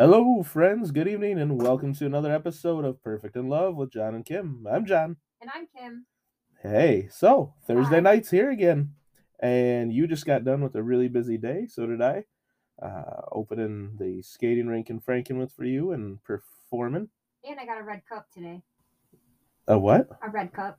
Hello, friends. Good evening, and welcome to another episode of Perfect in Love with John and Kim. I'm John. And I'm Kim. Hey, so Thursday Hi. night's here again, and you just got done with a really busy day. So did I. Uh, opening the skating rink in Frankenmuth for you and performing. And I got a red cup today. A what? A red cup.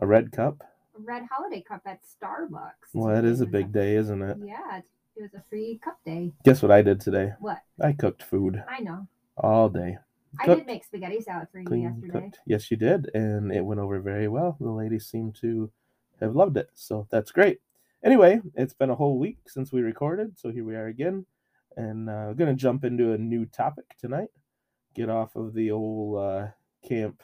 A red cup? A red holiday cup at Starbucks. Well, that is a big day, isn't it? Yeah, it was a free cup day. Guess what I did today? What? I cooked food I know. all day. I Cooked, did make spaghetti salad for you clean, yesterday. cooked. Yes, you did, and it went over very well. The ladies seemed to have loved it, so that's great. Anyway, it's been a whole week since we recorded, so here we are again, and uh, we're gonna jump into a new topic tonight. Get off of the old uh, camp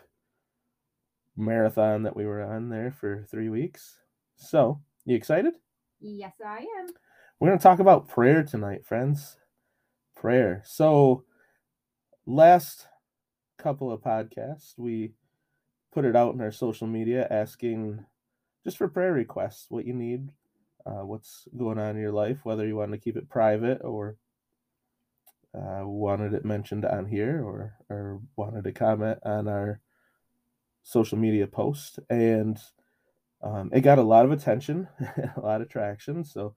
marathon that we were on there for three weeks. So, you excited? Yes, I am. We're going to talk about prayer tonight, friends. Prayer. So, last couple of podcasts, we put it out in our social media asking just for prayer requests what you need, uh, what's going on in your life, whether you want to keep it private or uh, wanted it mentioned on here or, or wanted to comment on our social media post. And um, it got a lot of attention, a lot of traction. So,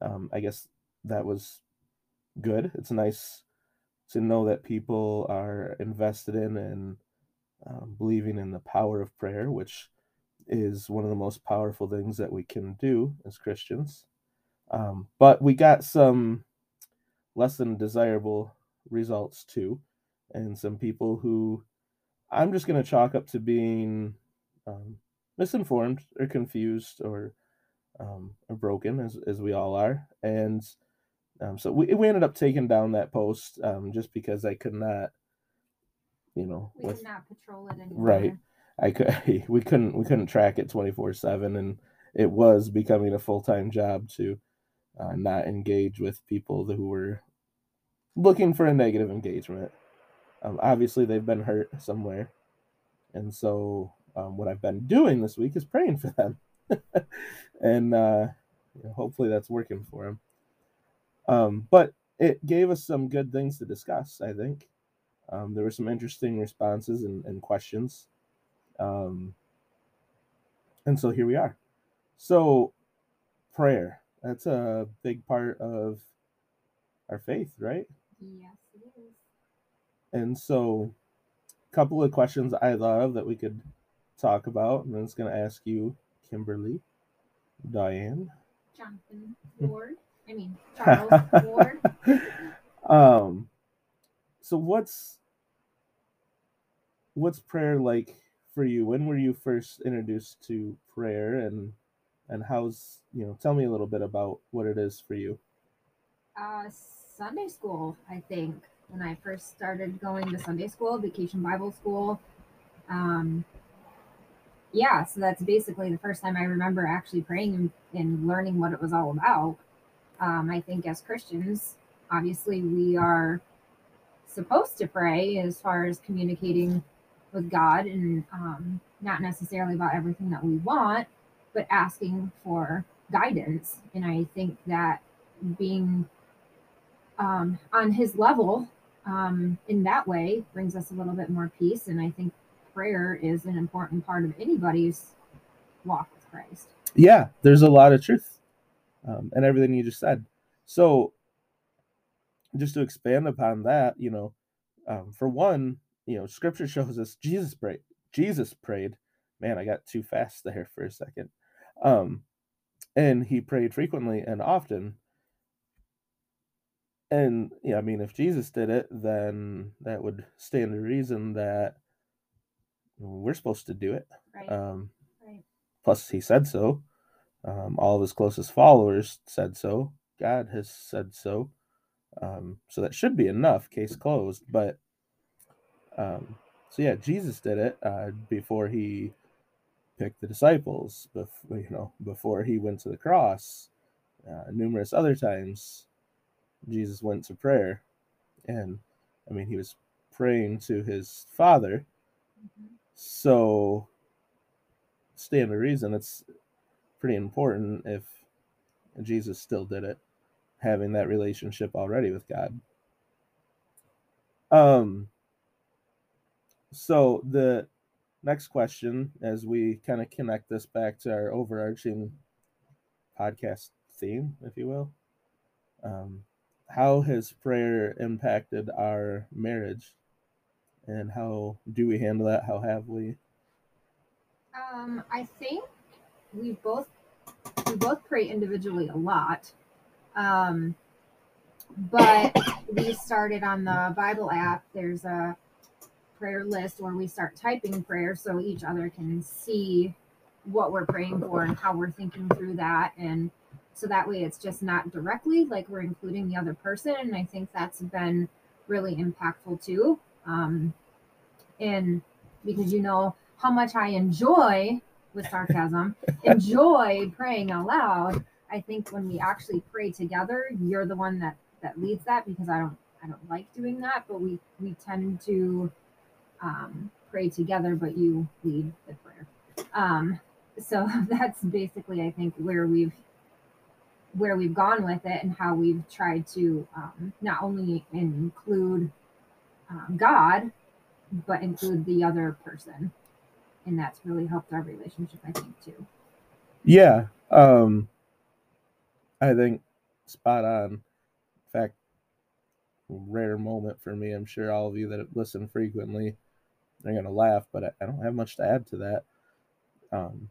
um, I guess that was good. It's nice to know that people are invested in and um, believing in the power of prayer, which is one of the most powerful things that we can do as Christians. Um, but we got some less than desirable results too, and some people who I'm just going to chalk up to being um, misinformed or confused or um, or broken, as as we all are, and um, so we we ended up taking down that post um, just because I could not, you know, We with not patrol it anymore. Right. I could we couldn't we couldn't track it twenty four seven, and it was becoming a full time job to uh, not engage with people who were looking for a negative engagement. Um, obviously, they've been hurt somewhere, and so um, what I've been doing this week is praying for them, and uh, hopefully that's working for him. Um, but it gave us some good things to discuss. I think um, there were some interesting responses and, and questions. Um, and so here we are. So, prayer, that's a big part of our faith, right? Yes, it is. And so, a couple of questions I thought of that we could talk about. And then it's going to ask you, Kimberly, Diane. Jonathan. Ward. I mean, Charles Ward. um, so what's what's prayer like for you? When were you first introduced to prayer, and and how's you know? Tell me a little bit about what it is for you. Uh, Sunday school, I think, when I first started going to Sunday school, vacation Bible school. Um, yeah, so that's basically the first time I remember actually praying and, and learning what it was all about. Um, I think as Christians, obviously, we are supposed to pray as far as communicating with God and um, not necessarily about everything that we want, but asking for guidance. And I think that being um, on his level um, in that way brings us a little bit more peace. And I think prayer is an important part of anybody's walk with Christ. Yeah, there's a lot of truth, um, and everything you just said. So, just to expand upon that, you know, um, for one, you know, Scripture shows us Jesus prayed. Jesus prayed. Man, I got too fast there for a second. Um, and he prayed frequently and often. And yeah, I mean, if Jesus did it, then that would stand to reason that we're supposed to do it. Right. Um, right. plus, he said so. Um, all of his closest followers said so. God has said so. Um, so that should be enough. Case closed. But um, so yeah, Jesus did it uh, before he picked the disciples. Before you know, before he went to the cross. Uh, numerous other times, Jesus went to prayer, and I mean, he was praying to his Father. Mhm. So, stand reason, it's pretty important if Jesus still did it, having that relationship already with God. Um so the next question as we kind of connect this back to our overarching podcast theme, if you will. Um, how has prayer impacted our marriage? And how do we handle that? How have we? Um, I think we both we both pray individually a lot. Um, but we started on the Bible app. There's a prayer list where we start typing prayer so each other can see what we're praying for and how we're thinking through that and so that way it's just not directly like we're including the other person and i think that's been really impactful too um and because you know how much i enjoy with sarcasm enjoy praying out loud i think when we actually pray together you're the one that that leads that because i don't i don't like doing that but we we tend to um pray together but you lead the prayer. Um so that's basically i think where we've where we've gone with it and how we've tried to um, not only include um, god but include the other person and that's really helped our relationship i think too Yeah. Um I think spot on. In fact, rare moment for me. I'm sure all of you that listen frequently are gonna laugh, but I, I don't have much to add to that. Um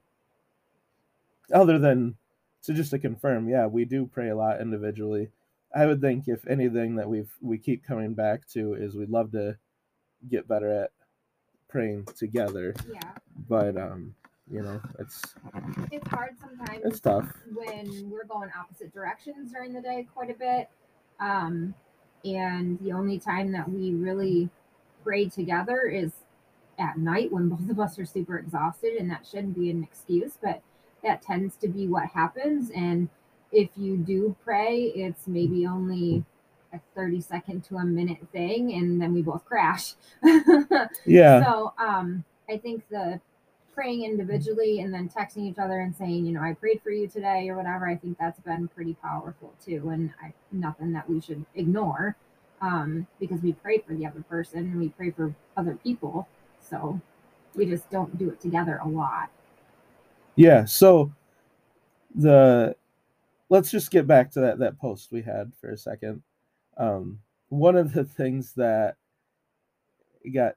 other than to just to confirm, yeah, we do pray a lot individually. I would think if anything that we've we keep coming back to is we'd love to get better at praying together. yeah But um, you know, it's it's hard sometimes it's tough. when we're going opposite directions during the day quite a bit. Um, and the only time that we really pray together is at night when both of us are super exhausted, and that shouldn't be an excuse, but that tends to be what happens. And if you do pray, it's maybe only a 30 second to a minute thing, and then we both crash. Yeah. So um, I think the praying individually and then texting each other and saying, you know, I prayed for you today or whatever, I think that's been pretty powerful too. And I, nothing that we should ignore um, because we pray for the other person and we pray for other people. So we just don't do it together a lot. Yeah, so the let's just get back to that that post we had for a second. Um one of the things that got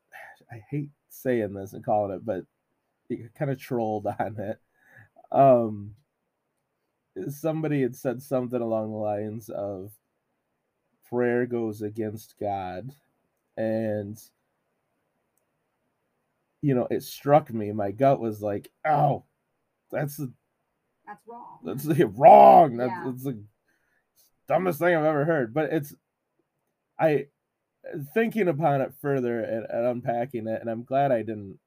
I hate saying this and calling it, but it kind of trolled on it. Um somebody had said something along the lines of prayer goes against God and you know it struck me my gut was like oh that's That's wrong. that's the wrong. That's, Yeah. that's the dumbest thing I've ever heard. But it's I thinking upon it further and, and unpacking it, and I'm glad I didn't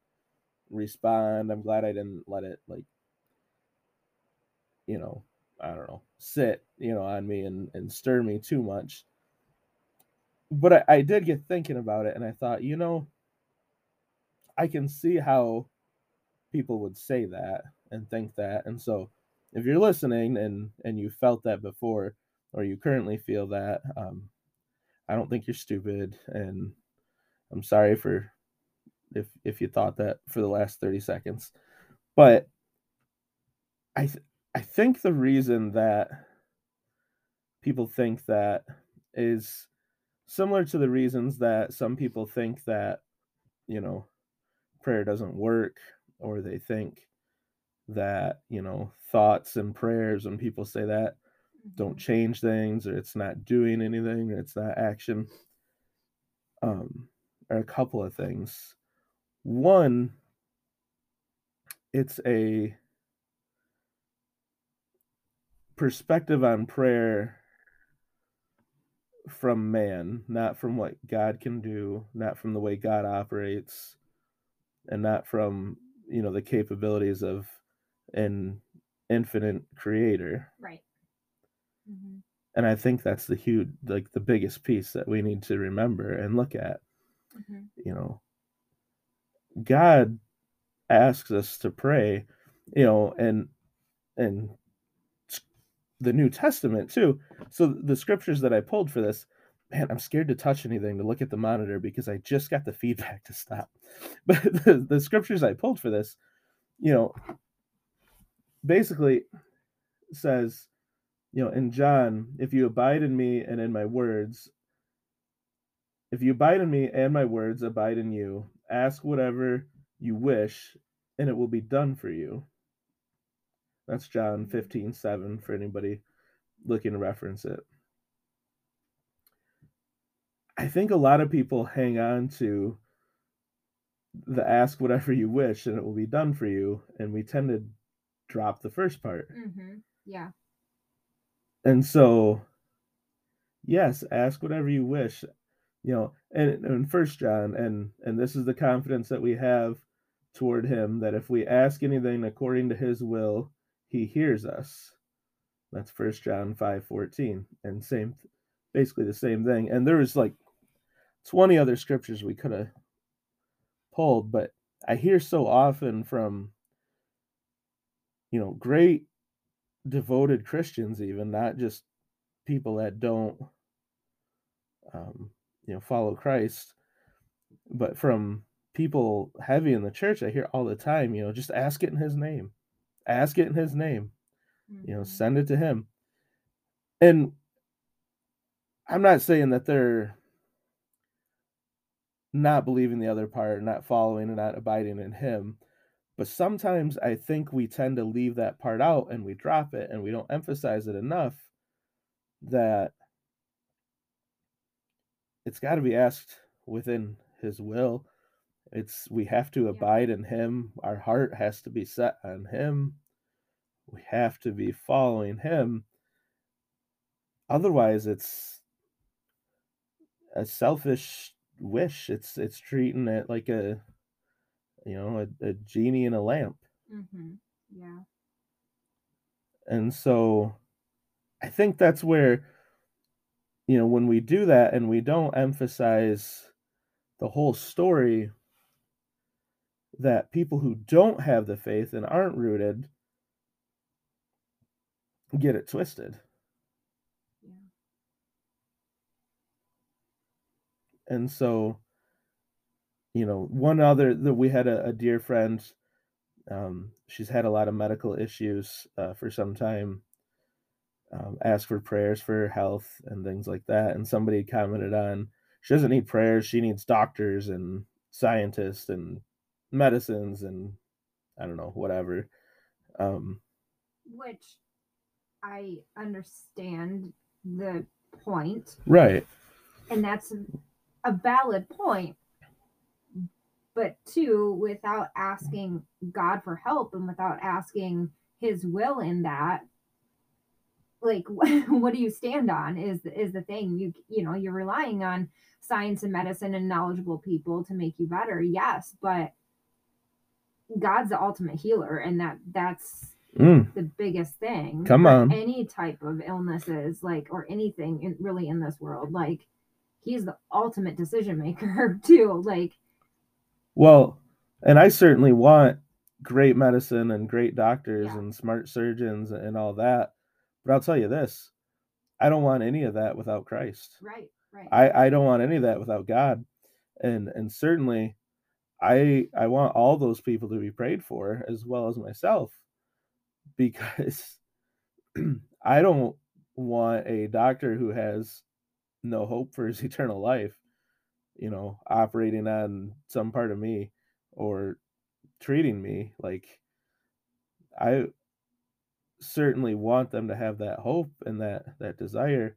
respond. I'm glad I didn't let it like you know, I don't know, sit, you know, on me and, and stir me too much. But I, I did get thinking about it and I thought, you know, I can see how people would say that and think that. And so if you're listening and and you felt that before or you currently feel that, um, I don't think you're stupid and I'm sorry for if if you thought that for the last 30 seconds. But I th- I think the reason that people think that is similar to the reasons that some people think that you know prayer doesn't work or they think that you know thoughts and prayers when people say that don't change things or it's not doing anything or it's not action um are a couple of things. One it's a perspective on prayer from man not from what god can do not from the way god operates and not from you know the capabilities of an infinite creator Right. Mhm. and i think that's the huge like the biggest piece that we need to remember and look at Mhm. you know god asks us to pray you know and and the new testament too so the scriptures that i pulled for this man, I'm scared to touch anything to look at the monitor because I just got the feedback to stop. But the, the scriptures I pulled for this, you know, basically says, you know, in John, if you abide in me and in my words, if you abide in me and my words abide in you, ask whatever you wish, and it will be done for you. That's John mm-hmm. 15, 7 for anybody looking to reference it. I think a lot of people hang on to the ask whatever you wish and it will be done for you. And we tend to drop the first part. Mm-hmm. Yeah. And so, yes, ask whatever you wish. You know, and in First John, and and this is the confidence that we have toward Him that if we ask anything according to His will, He hears us. That's First John five fourteen, and same, basically the same thing. And there was like 20 other scriptures we could have pulled, but I hear so often from, you know, great devoted Christians, even not just people that don't, um, you know, follow Christ, but from people heavy in the church, I hear all the time, you know, just ask it in His name, ask it in His name, mm-hmm. you know, mm-hmm. send it to Him. And I'm not saying that they're not believing the other part, not following and not abiding in him. But sometimes I think we tend to leave that part out and we drop it and we don't emphasize it enough that it's got to be asked within his will. It's we have to abide in him. Our heart has to be set on him. We have to be following him. Otherwise, it's a selfish wish. It's it's treating it like a you know a, a genie in a lamp. Mm-hmm. Yeah. And so, I think that's where you know when we do that and we don't emphasize the whole story that people who don't have the faith and aren't rooted get it twisted. Yeah. And so you know one other that we had a, a, dear friend um, she's had a lot of medical issues uh, for some time um, asked for prayers for her health and things like that and somebody commented on she doesn't need prayers she needs doctors and scientists and medicines and i don't know whatever. Um, which i understand the point. Right. And that's a valid point but two without asking god for help and without asking his will in that like what do you stand on is is the thing you you know you're relying on science and medicine and knowledgeable people to make you better yes but god's the ultimate healer and that that's mm. the biggest thing come on any type of illnesses like or anything in, really in this world like he's the ultimate decision maker too. Like, well, and I certainly want great medicine and great doctors yeah. and smart surgeons and all that. But I'll tell you this I don't want any of that without Christ. Right, right. I, I don't want any of that without God. And and certainly I I want all those people to be prayed for as well as myself because I don't want a doctor who has no hope for his eternal life, you know, operating on some part of me or treating me like I certainly want them to have that hope and that that desire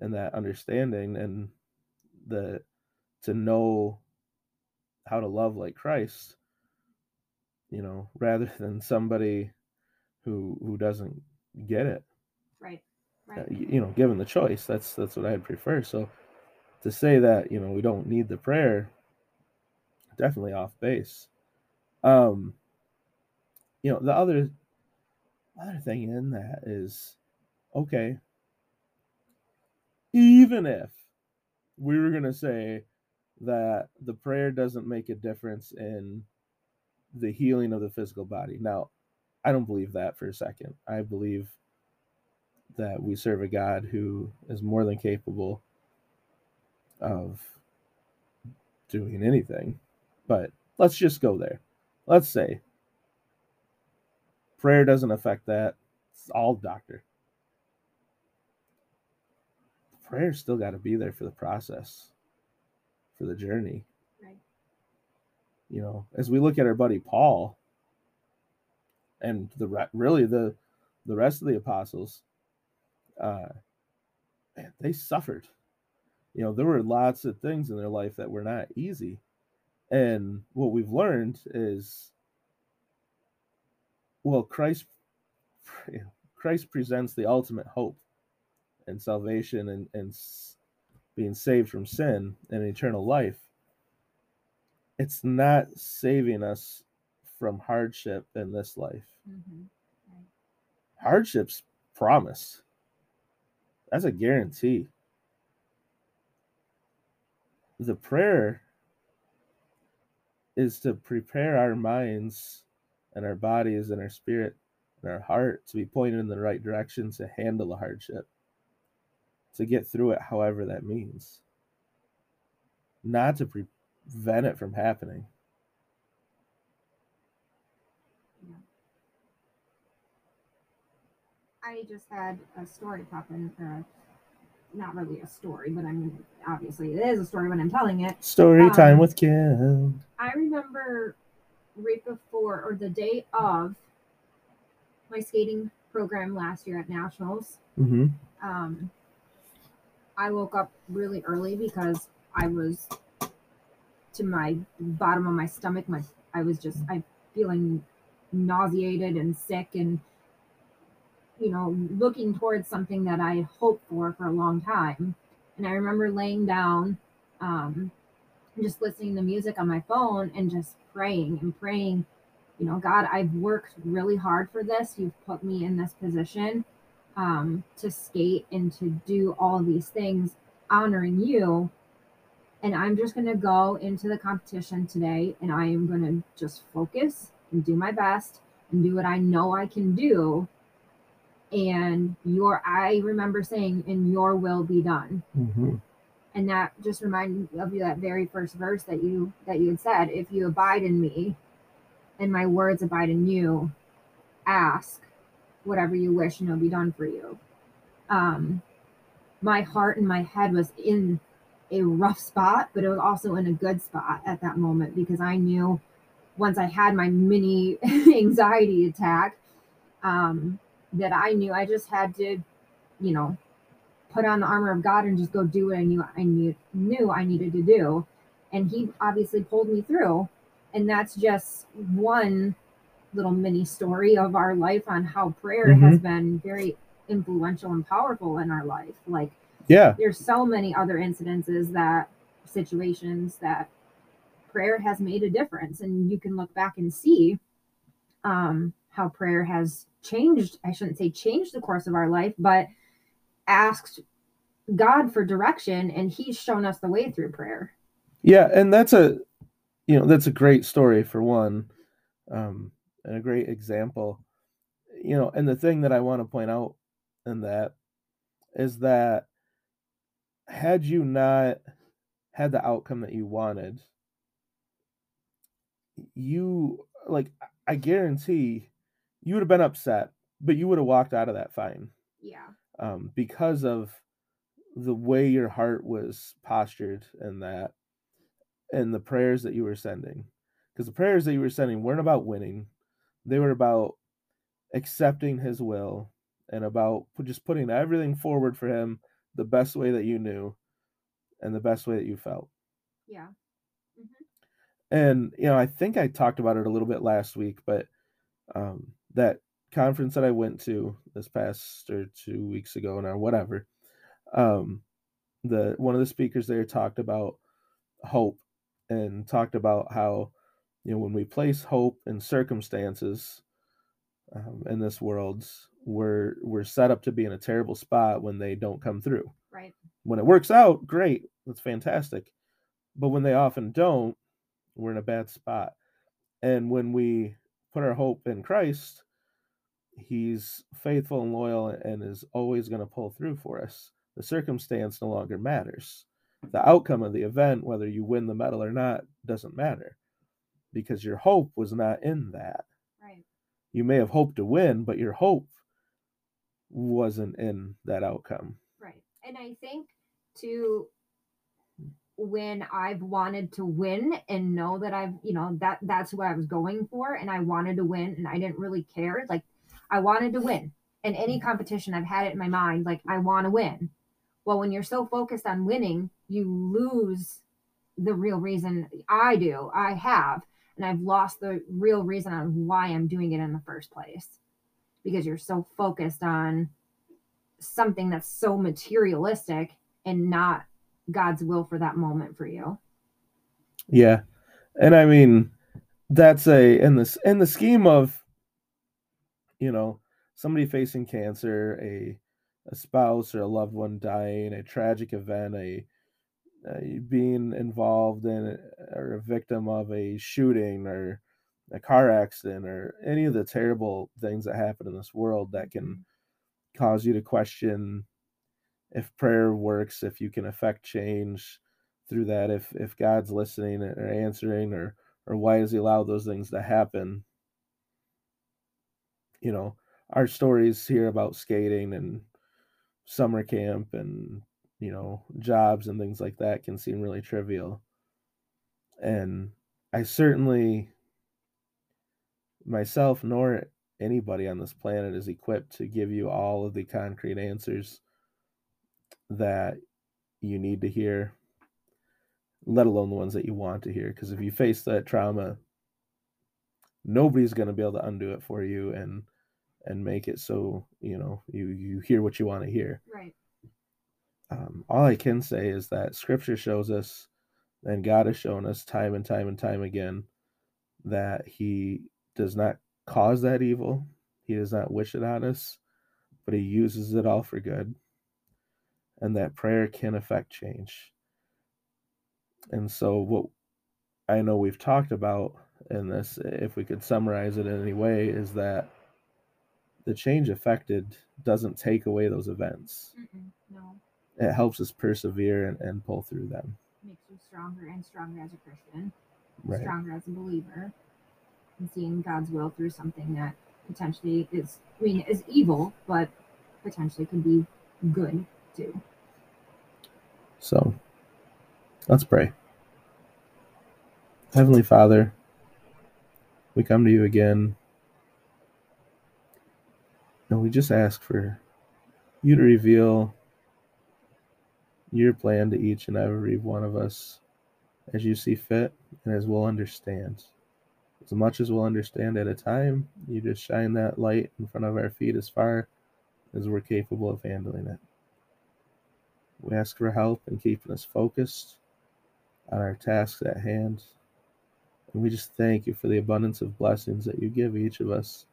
and that understanding and the to know how to love like Christ, you know, rather than somebody who who doesn't get it. Right. Uh, right. you know, given the choice, that's that's what I'd prefer. So to say that you know we don't need the prayer, definitely off base. Um, you know, the other other thing in that is okay. Even if we were gonna say that the prayer doesn't make a difference in the healing of the physical body. Now, I don't believe that for a second. I believe that we serve a God who is more than capable of doing anything. But let's just go there. Let's say prayer doesn't affect that. It's all doctor. Prayer still got to be there for the process, for the journey. Right. You know, as we look at our buddy Paul, and the really the the rest of the apostles, uh, man, they suffered. You know, there were lots of things in their life that were not easy, and what we've learned is, well, Christ, Christ presents the ultimate hope and salvation and and being saved from sin and eternal life. It's not saving us from hardship in this life. Mm-hmm. Right. Hardships promise. That's a guarantee. The prayer is to prepare our minds and our bodies and our spirit and our heart to be pointed in the right direction to handle the hardship, to get through it however that means, not to prevent it from happening. I just had a story pop in. Not really a story, but I mean, obviously it is a story when I'm telling it. Story Um, time with Kim. I remember right before or the day of my skating program last year at nationals. Mm-hmm. Um, I woke up really early because I was to my bottom of my stomach. My I was just I feeling nauseated and sick and you know looking towards something that I hoped for for a long time. And I remember laying down, um, just listening to music on my phone and just praying and praying. You know, God, I've worked really hard for this. You've put me in this position um, to skate and to do all these things honoring you. And I'm just going to go into the competition today and I am going to just focus and do my best and do what I know I can do. And your, I remember saying, and your will be done. Mm-hmm. And that just reminded me of you that very first verse that you that you had said, if you abide in me and my words abide in you, ask whatever you wish and it'll be done for you. Um my heart and my head was in a rough spot, but it was also in a good spot at that moment because I knew once I had my mini anxiety attack, um, that I knew I just had to, you know, put on the armor of God and just go do what I knew I knew, knew I needed to do. And he obviously pulled me through. And that's just one little mini story of our life on how prayer has been very influential and powerful in our life. Like Yeah. there's so many other incidences that situations that prayer has made a difference and you can look back and see um how prayer has changed i shouldn't say changed the course of our life but asked god for direction and he's shown us the way through prayer Yeah, and that's a you know that's a great story for one, um, and a great example. You know, and the thing that I want to point out in that is that had you not had the outcome that you wanted, you like I guarantee you would have been upset, but you would have walked out of that fine yeah. um, because of the way your heart was postured in that and the prayers that you were sending. Because the prayers that you were sending weren't about winning. They were about accepting his will and about just putting everything forward for him the best way that you knew and the best way that you felt. Yeah. And you know i think i talked about it a little bit last week but um that conference that i went to this past or two weeks ago now whatever um the one of the speakers there talked about hope and talked about how you know when we place hope in circumstances um, in this world we're we're set up to be in a terrible spot when they don't come through. Right. When it works out great that's fantastic. But when they often don't we're in a bad spot. And when we put our hope in christ he's faithful and loyal and is always going to pull through for us the circumstance no longer matters the outcome of the event, whether you win the medal or not, doesn't matter because your hope was not in that. Right. You may have hoped to win, but your hope wasn't in that outcome. Right. And I think to when I've wanted to win and know that I've, you know, that that's what I was going for and I wanted to win and I didn't really care. Like I wanted to win. In any mm-hmm. competition I've had it in my mind like I want to win. Well, when you're so focused on winning, you lose the real reason I do. I have and I've lost the real reason on why I'm doing it in the first place. Because you're so focused on something that's so materialistic and not God's will for that moment for you. Yeah. And I mean that's a in this in the scheme of you know somebody facing cancer, a a spouse or a loved one dying, a tragic event, a, a being involved in or a victim of a shooting or a car accident or any of the terrible things that happen in this world that can mm-hmm. cause you to question if prayer works, if you can affect change through that, if if God's listening or answering, or or why does He allow those things to happen? You know, our stories here about skating and summer camp and you know jobs and things like that can seem really trivial, and I certainly myself nor anybody on this planet is equipped to give you all of the concrete answers that you need to hear, let alone the ones that you want to hear. Because if you face that trauma, nobody's going to be able to undo it for you and and make it so you know you you hear what you want to hear. Right. Um, all I can say is that Scripture shows us, and God has shown us time and time and time again, that He does not cause that evil. He does not wish it on us, but He uses it all for good and that prayer can affect change. And so, what I know we've talked about in this, if we could summarize it in any way, is that the change affected doesn't take away those events. no. It helps us persevere and, and pull through them. Makes you stronger and stronger as a Christian, right. stronger as a believer, and seeing God's will through something that potentially is, I mean, is evil, but potentially could be good too. So let's pray. Heavenly Father, we come to you again and we just ask for you to reveal your plan to each and every one of us as you see fit and as we'll understand. As much as we'll understand at a time, you just shine that light in front of our feet as far as we're capable of handling it. We ask for help in keeping us focused on our tasks at hand. And we just thank you for the abundance of blessings that you give each of us.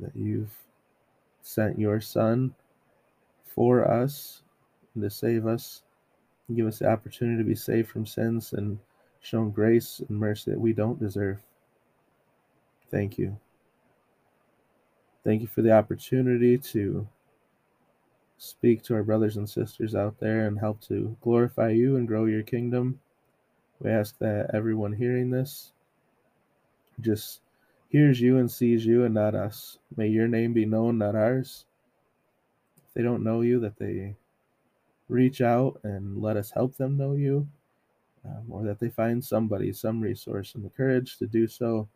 That you've sent your Son for us to save us and give us the opportunity to be saved from sins and shown grace and mercy that we don't deserve. Thank you. Thank you for the opportunity to speak to our brothers and sisters out there and help to glorify you and grow your kingdom. We ask that everyone hearing this just hears you and sees you and not us. May your name be known, not ours. If they don't know you, that they reach out and let us help them know you, um, or that they find somebody, some resource, and the courage to do so,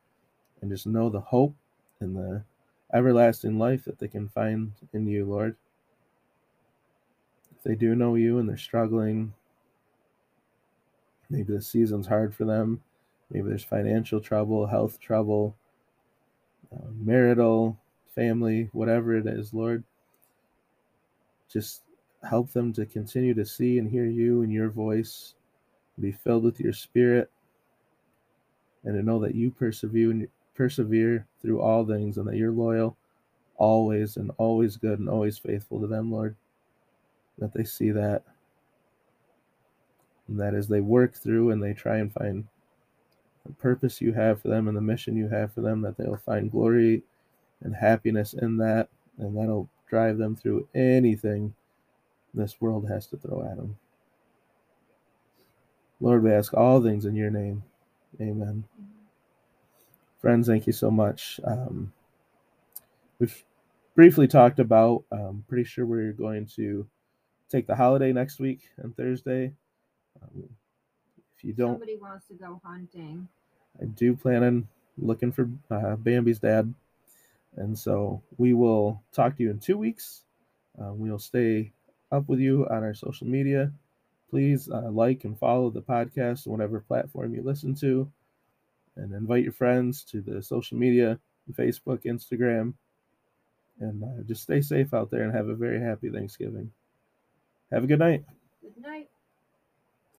and just know the hope and the everlasting life that they can find in you, Lord If they do know you and they're struggling, maybe the season's hard for them, maybe there's financial trouble, health trouble, uh, marital, family, whatever it is, Lord, just help them to continue to see and hear you and your voice, be filled with your spirit, and to know that you persevere and persevere through all things and that you're loyal always and always good and always faithful to them, Lord. That they see that and that as they work through and they try and find the purpose you have for them and the mission you have for them that they'll find glory and happiness in that and that'll drive them through anything this world has to throw at them Lord, we ask all things in your name. Amen. Friends, thank you so much. Um, we've briefly talked about, um, pretty sure we're going to take the holiday next week on Thursday. Um, if you don't, Somebody wants to go hunting. I do plan on looking for uh, Bambi's dad. And so we will talk to you in two weeks. Uh, we'll stay up with you on our social media. Please uh, like and follow the podcast on whatever platform you listen to. And invite your friends to the social media Facebook, Instagram. And uh, just stay safe out there and have a very happy Thanksgiving. Have a good night. Good night.